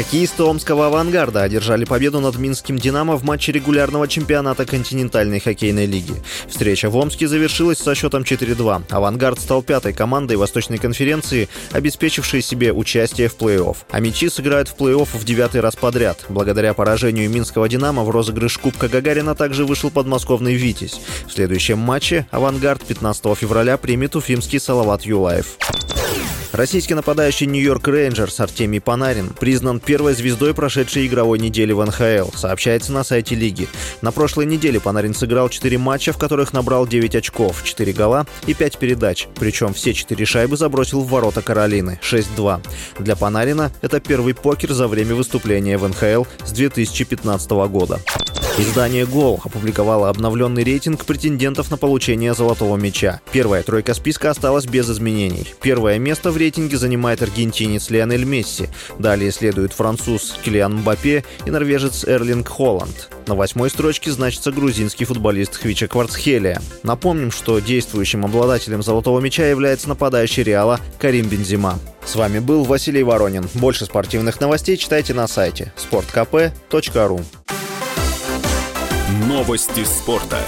Хоккеисты Омского «Авангарда» одержали победу над Минским «Динамо» в матче регулярного чемпионата континентальной хоккейной лиги. Встреча в Омске завершилась со счетом 4-2. «Авангард» стал пятой командой Восточной конференции, обеспечившей себе участие в плей-офф. А мячи сыграют в плей-офф в девятый раз подряд. Благодаря поражению Минского «Динамо» в розыгрыш Кубка Гагарина также вышел подмосковный «Витязь». В следующем матче «Авангард» 15 февраля примет уфимский Салават Юлаев. Российский нападающий Нью-Йорк Рейнджерс Артемий Панарин признан первой звездой прошедшей игровой недели в НХЛ, сообщается на сайте лиги. На прошлой неделе Панарин сыграл 4 матча, в которых набрал 9 очков, 4 гола и 5 передач. Причем все 4 шайбы забросил в ворота Каролины 6-2. Для Панарина это первый покер за время выступления в НХЛ с 2015 года. Издание «Гол» опубликовало обновленный рейтинг претендентов на получение «Золотого мяча». Первая тройка списка осталась без изменений. Первое место в рейтинге занимает аргентинец Лионель Месси. Далее следует француз Килиан Мбаппе и норвежец Эрлинг Холланд. На восьмой строчке значится грузинский футболист Хвича Кварцхелия. Напомним, что действующим обладателем «Золотого мяча» является нападающий Реала Карим Бензима. С вами был Василий Воронин. Больше спортивных новостей читайте на сайте sportkp.ru Новости спорта.